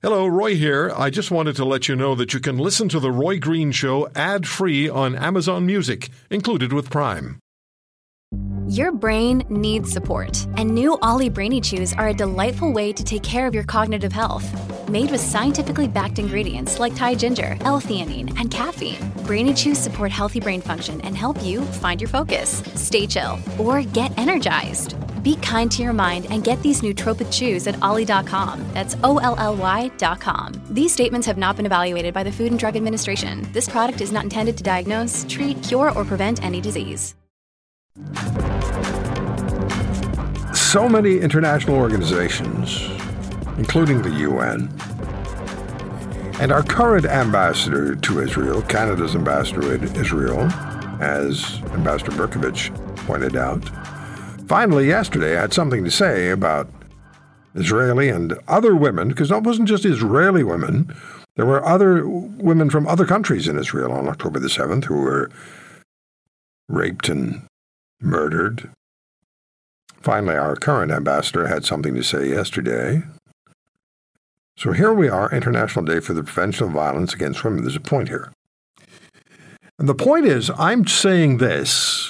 Hello, Roy here. I just wanted to let you know that you can listen to The Roy Green Show ad free on Amazon Music, included with Prime. Your brain needs support, and new OLLY Brainy Chews are a delightful way to take care of your cognitive health. Made with scientifically backed ingredients like Thai ginger, L-theanine, and caffeine, Brainy Chews support healthy brain function and help you find your focus, stay chill, or get energized. Be kind to your mind and get these nootropic chews at olly.com. That's O L L Y.com. These statements have not been evaluated by the Food and Drug Administration. This product is not intended to diagnose, treat, cure, or prevent any disease. So many international organizations, including the UN, and our current ambassador to Israel, Canada's ambassador to Israel, as Ambassador Berkovich pointed out, finally yesterday I had something to say about Israeli and other women, because it wasn't just Israeli women, there were other women from other countries in Israel on October the 7th who were raped and murdered. Finally, our current ambassador had something to say yesterday. So here we are, International Day for the Prevention of Violence Against Women. There's a point here. And the point is, I'm saying this.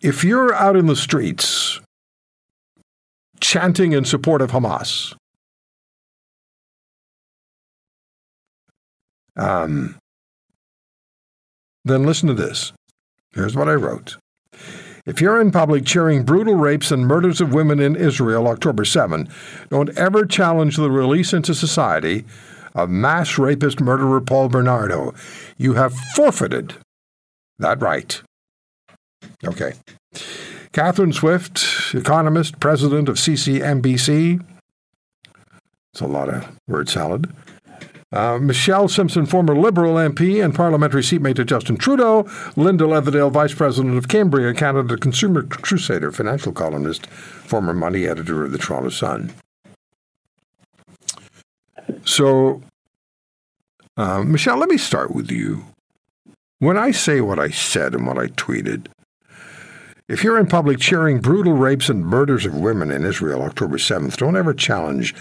If you're out in the streets chanting in support of Hamas, um, then listen to this. Here's what I wrote. If you're in public cheering brutal rapes and murders of women in Israel October 7, don't ever challenge the release into society of mass rapist murderer Paul Bernardo. You have forfeited that right. Okay. Catherine Swift, economist, president of CCMBC. It's a lot of word salad. Uh, Michelle Simson, former Liberal MP and parliamentary seatmate to Justin Trudeau. Linda Leatherdale, Vice President of Cambria, Canada Consumer Crusader, financial columnist, former money editor of the Toronto Sun. So, uh, Michelle, let me start with you. When I say what I said and what I tweeted, if you're in public cheering brutal rapes and murders of women in Israel October 7th, don't ever challenge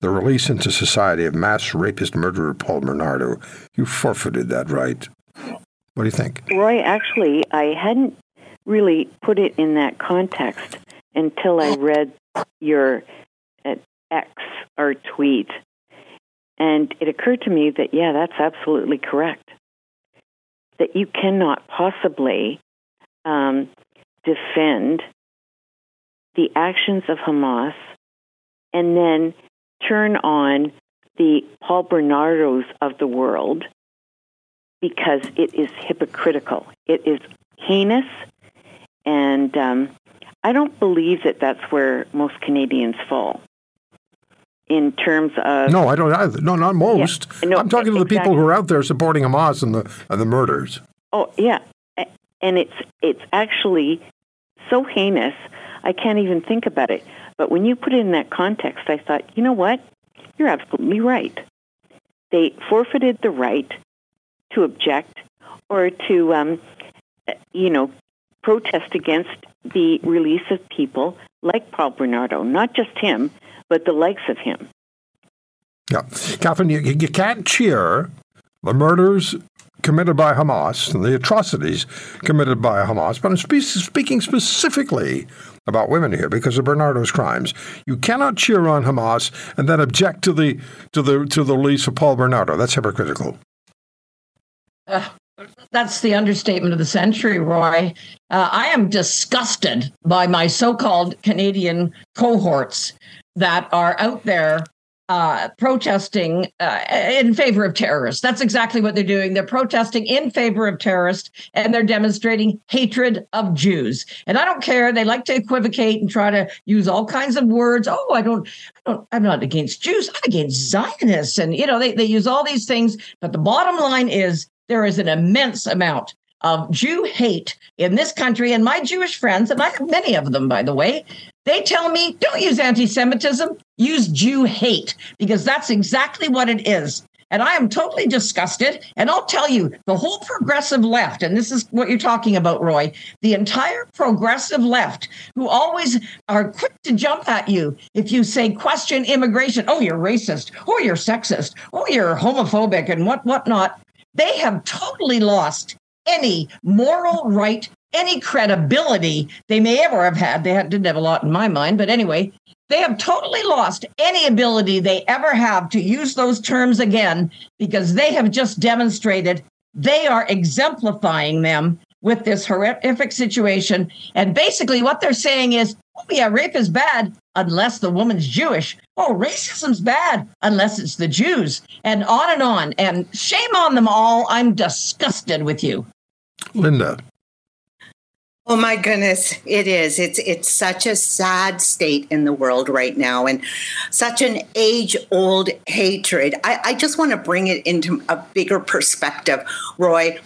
the release into society of mass rapist murderer Paul Bernardo. You forfeited that right. What do you think? Roy, actually, I hadn't really put it in that context until I read your uh, X or tweet. And it occurred to me that, yeah, that's absolutely correct. That you cannot possibly um, defend the actions of Hamas and then turn on the Paul Bernardos of the world because it is hypocritical. It is heinous, and um, I don't believe that that's where most Canadians fall in terms of. No, I don't either. No, not most. Yeah, no, I'm talking to the exactly. people who are out there supporting Hamas and the and the murders. Oh yeah, and it's it's actually so heinous. I can't even think about it. But when you put it in that context, I thought, you know what? You're absolutely right. They forfeited the right to object or to, um, you know, protest against the release of people like Paul Bernardo, not just him, but the likes of him. Yeah, Catherine, you, you can't cheer the murders committed by Hamas and the atrocities committed by Hamas, but I'm spe- speaking specifically about women here because of Bernardo's crimes. You cannot cheer on Hamas and then object to the to the to the release of Paul Bernardo. That's hypocritical. Uh, that's the understatement of the century, Roy. Uh, I am disgusted by my so called Canadian cohorts that are out there uh, protesting uh, in favor of terrorists. That's exactly what they're doing. They're protesting in favor of terrorists and they're demonstrating hatred of Jews. And I don't care. They like to equivocate and try to use all kinds of words. Oh, I don't, I don't I'm not against Jews. I'm against Zionists. And, you know, they, they use all these things. But the bottom line is there is an immense amount of Jew hate in this country. And my Jewish friends, and I have many of them, by the way, they tell me don't use anti Semitism, use Jew hate, because that's exactly what it is. And I am totally disgusted. And I'll tell you, the whole progressive left, and this is what you're talking about, Roy, the entire progressive left, who always are quick to jump at you if you say question immigration. Oh, you're racist. Oh, you're sexist. Oh, you're homophobic and what whatnot. They have totally lost any moral right, any credibility they may ever have had. They had, didn't have a lot in my mind, but anyway, they have totally lost any ability they ever have to use those terms again because they have just demonstrated they are exemplifying them with this horrific situation. And basically, what they're saying is, oh, yeah, rape is bad unless the woman's Jewish. Oh, racism's bad unless it's the Jews, and on and on. And shame on them all. I'm disgusted with you. Linda. Oh my goodness, it is. It's it's such a sad state in the world right now and such an age-old hatred. I, I just want to bring it into a bigger perspective, Roy.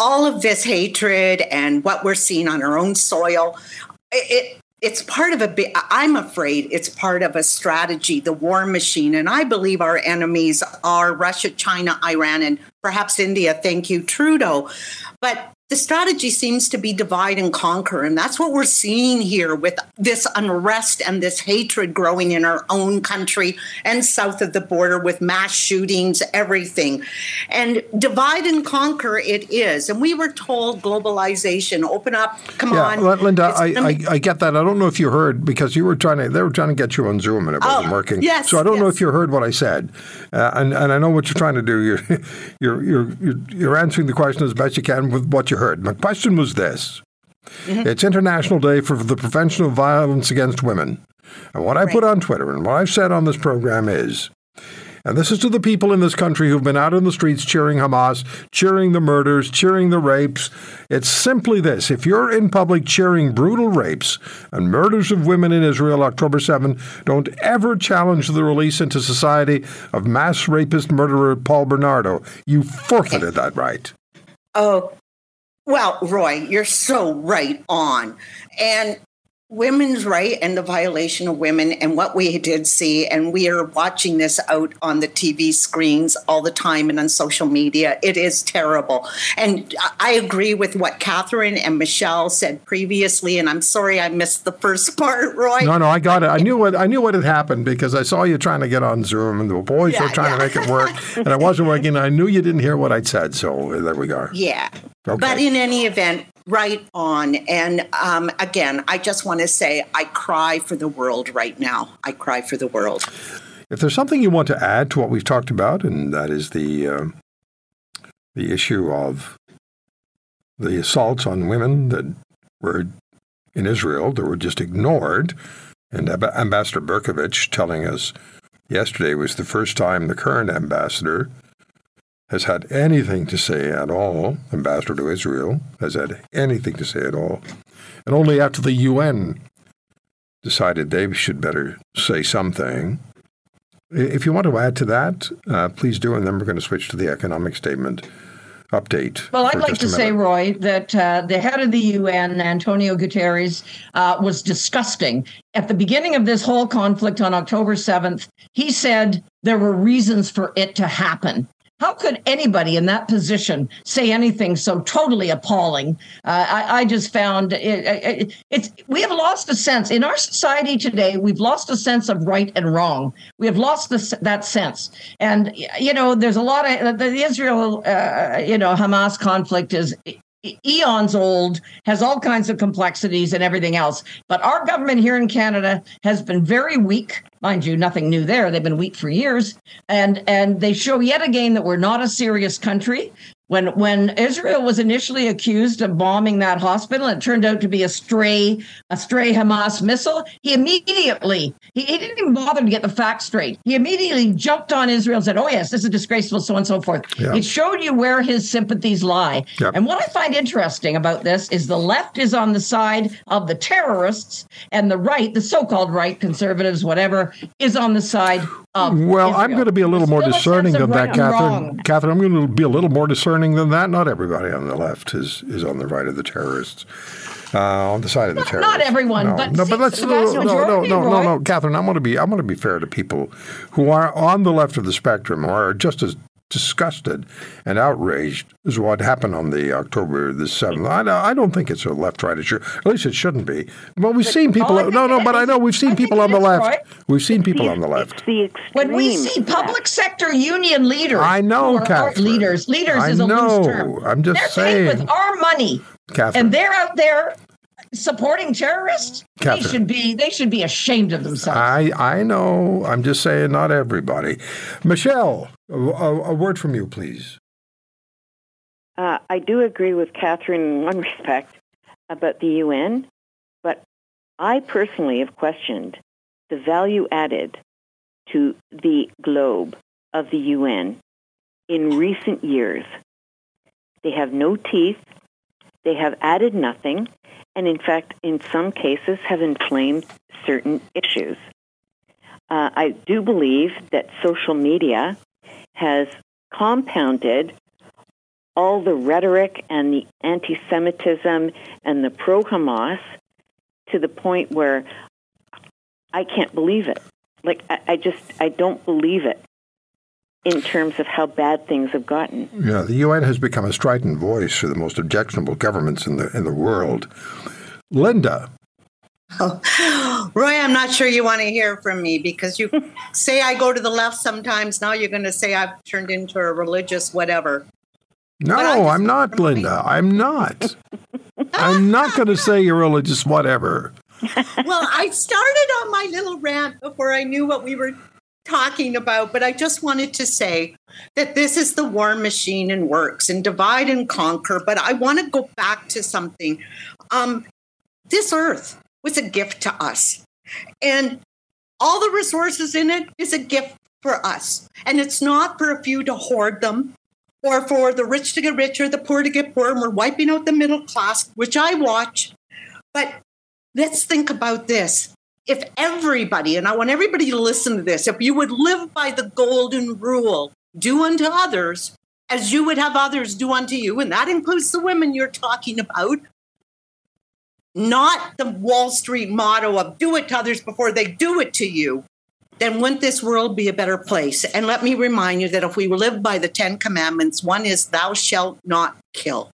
All of this hatred and what we're seeing on our own soil, it, it's part of a bit i'm afraid it's part of a strategy the war machine and i believe our enemies are russia china iran and perhaps india thank you trudeau but the strategy seems to be divide and conquer. And that's what we're seeing here with this unrest and this hatred growing in our own country and south of the border with mass shootings, everything. And divide and conquer it is. And we were told globalization, open up, come yeah, on. Linda, I, I, I, get that. I don't know if you heard because you were trying to, they were trying to get you on Zoom and it wasn't oh, working. Yes. So I don't yes. know if you heard what I said. Uh, and, and I know what you're trying to do. You're, you're, you're, you're answering the question as best you can with what you heard. My question was this mm-hmm. It's International Day for the Prevention of Violence Against Women. And what I right. put on Twitter and what I've said on this program is, and this is to the people in this country who've been out in the streets cheering Hamas, cheering the murders, cheering the rapes. It's simply this if you're in public cheering brutal rapes and murders of women in Israel October 7, don't ever challenge the release into society of mass rapist murderer Paul Bernardo. You forfeited that right. Oh, well, Roy, you're so right on. And women's right and the violation of women and what we did see and we are watching this out on the tv screens all the time and on social media. It is terrible. And i agree with what catherine and michelle said previously and i'm sorry i missed the first part roy. No no i got it. I knew what i knew what had happened because i saw you trying to get on zoom and the boys yeah, were trying yeah. to make it work and it wasn't working. I knew you didn't hear what i'd said so there we go yeah Okay. But in any event, right on. And um, again, I just want to say I cry for the world right now. I cry for the world. If there's something you want to add to what we've talked about, and that is the uh, the issue of the assaults on women that were in Israel that were just ignored, and Ambassador Berkovich telling us yesterday was the first time the current ambassador has had anything to say at all, ambassador to Israel has had anything to say at all, and only after the UN decided they should better say something. If you want to add to that, uh, please do, and then we're going to switch to the economic statement update. Well, I'd like to say, Roy, that uh, the head of the UN, Antonio Guterres, uh, was disgusting. At the beginning of this whole conflict on October 7th, he said there were reasons for it to happen. How could anybody in that position say anything so totally appalling? Uh, I, I, just found it, it, it's we have lost a sense in our society today. We've lost a sense of right and wrong. We have lost this, that sense, and you know, there's a lot of the Israel, uh, you know, Hamas conflict is eons old, has all kinds of complexities and everything else. But our government here in Canada has been very weak. Mind you, nothing new there. They've been weak for years. And and they show yet again that we're not a serious country. When when Israel was initially accused of bombing that hospital, it turned out to be a stray a stray Hamas missile. He immediately he, he didn't even bother to get the facts straight. He immediately jumped on Israel and said, "Oh yes, this is disgraceful," so on and so forth. Yeah. It showed you where his sympathies lie. Yep. And what I find interesting about this is the left is on the side of the terrorists, and the right, the so-called right, conservatives, whatever, is on the side of. Well, Israel. I'm going to be a little more discerning than that, Catherine. Catherine, I'm going to be a little more discerning than that. Not everybody on the left is is on the right of the terrorists. Uh, on the side of the terrorists. Not everyone, no, but no, but let's no, no, no, no, no, no, Catherine. I'm going to be I'm going to be fair to people who are on the left of the spectrum or are just as disgusted and outraged is what happened on the October the seventh. I, I don't think it's a left-right issue. At least it shouldn't be. But we've seen people. no, no, but I know we've seen people on the left. Roy. We've seen people See, on the left. the extreme When we see left. public sector union leaders, I know, who are Catherine. leaders. Leaders I is a know. loose term. I'm just they're saying. paid with our money, Catherine. and they're out there supporting terrorists. Catherine. They should be. They should be ashamed of themselves. I I know. I'm just saying, not everybody. Michelle, a, a, a word from you, please. Uh, I do agree with Catherine in one respect about the UN, but I personally have questioned the value added to the globe of the UN in recent years. They have no teeth, they have added nothing, and in fact, in some cases, have inflamed certain issues. Uh, I do believe that social media has compounded all the rhetoric and the anti Semitism and the pro Hamas to the point where I can't believe it. Like, I, I just, I don't believe it in terms of how bad things have gotten. Yeah, the UN has become a strident voice for the most objectionable governments in the in the world. Linda, Oh, Roy, I'm not sure you want to hear from me because you say I go to the left sometimes. Now you're going to say I've turned into a religious whatever. no, I just I'm not, Linda. I'm not. I'm not going to say you're religious, whatever. well, I started on my little rant before I knew what we were talking about, but I just wanted to say that this is the war machine and works and divide and conquer. But I want to go back to something. Um, this earth was a gift to us, and all the resources in it is a gift for us. And it's not for a few to hoard them or for the rich to get richer, the poor to get poorer. And we're wiping out the middle class, which I watch. But let's think about this. If everybody, and I want everybody to listen to this, if you would live by the golden rule, do unto others as you would have others do unto you, and that includes the women you're talking about, not the Wall Street motto of do it to others before they do it to you, then wouldn't this world be a better place? And let me remind you that if we live by the Ten Commandments, one is thou shalt not kill.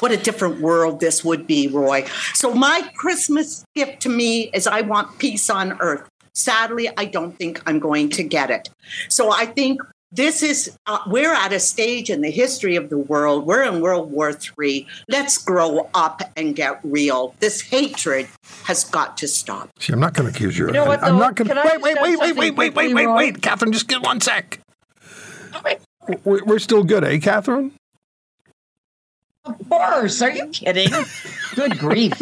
What a different world this would be, Roy. So, my Christmas gift to me is I want peace on earth. Sadly, I don't think I'm going to get it. So, I think this is, uh, we're at a stage in the history of the world. We're in World War III. Let's grow up and get real. This hatred has got to stop. See, I'm not going to accuse you. You know what, I'm though? not going to. Can I Wait, wait, wait, wait, wait, wait, wait, wait, wait, Catherine. Just get one sec. We're, we're still good, eh, Catherine? Of course. Are you kidding? Good grief.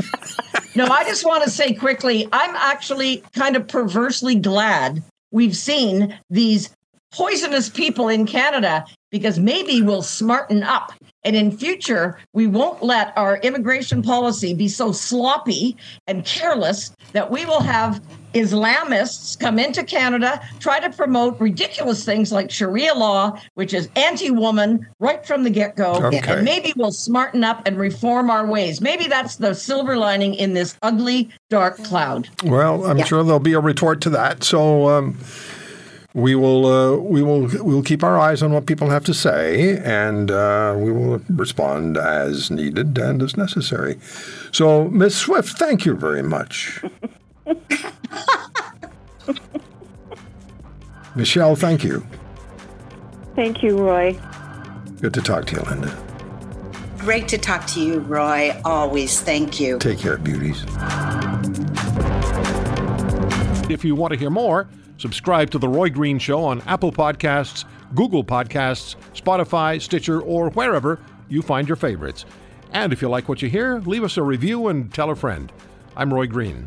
No, I just want to say quickly I'm actually kind of perversely glad we've seen these poisonous people in Canada because maybe we'll smarten up. And in future, we won't let our immigration policy be so sloppy and careless that we will have Islamists come into Canada, try to promote ridiculous things like Sharia law, which is anti woman right from the get go. Okay. And maybe we'll smarten up and reform our ways. Maybe that's the silver lining in this ugly, dark cloud. Well, I'm sure there'll be a retort to that. So um, we will uh, we will we will keep our eyes on what people have to say, and uh, we will respond as needed and as necessary. So, Miss Swift, thank you very much. Michelle, thank you. Thank you, Roy. Good to talk to you, Linda. Great to talk to you, Roy. Always. Thank you. Take care, beauties. If you want to hear more, subscribe to The Roy Green Show on Apple Podcasts, Google Podcasts, Spotify, Stitcher, or wherever you find your favorites. And if you like what you hear, leave us a review and tell a friend. I'm Roy Green.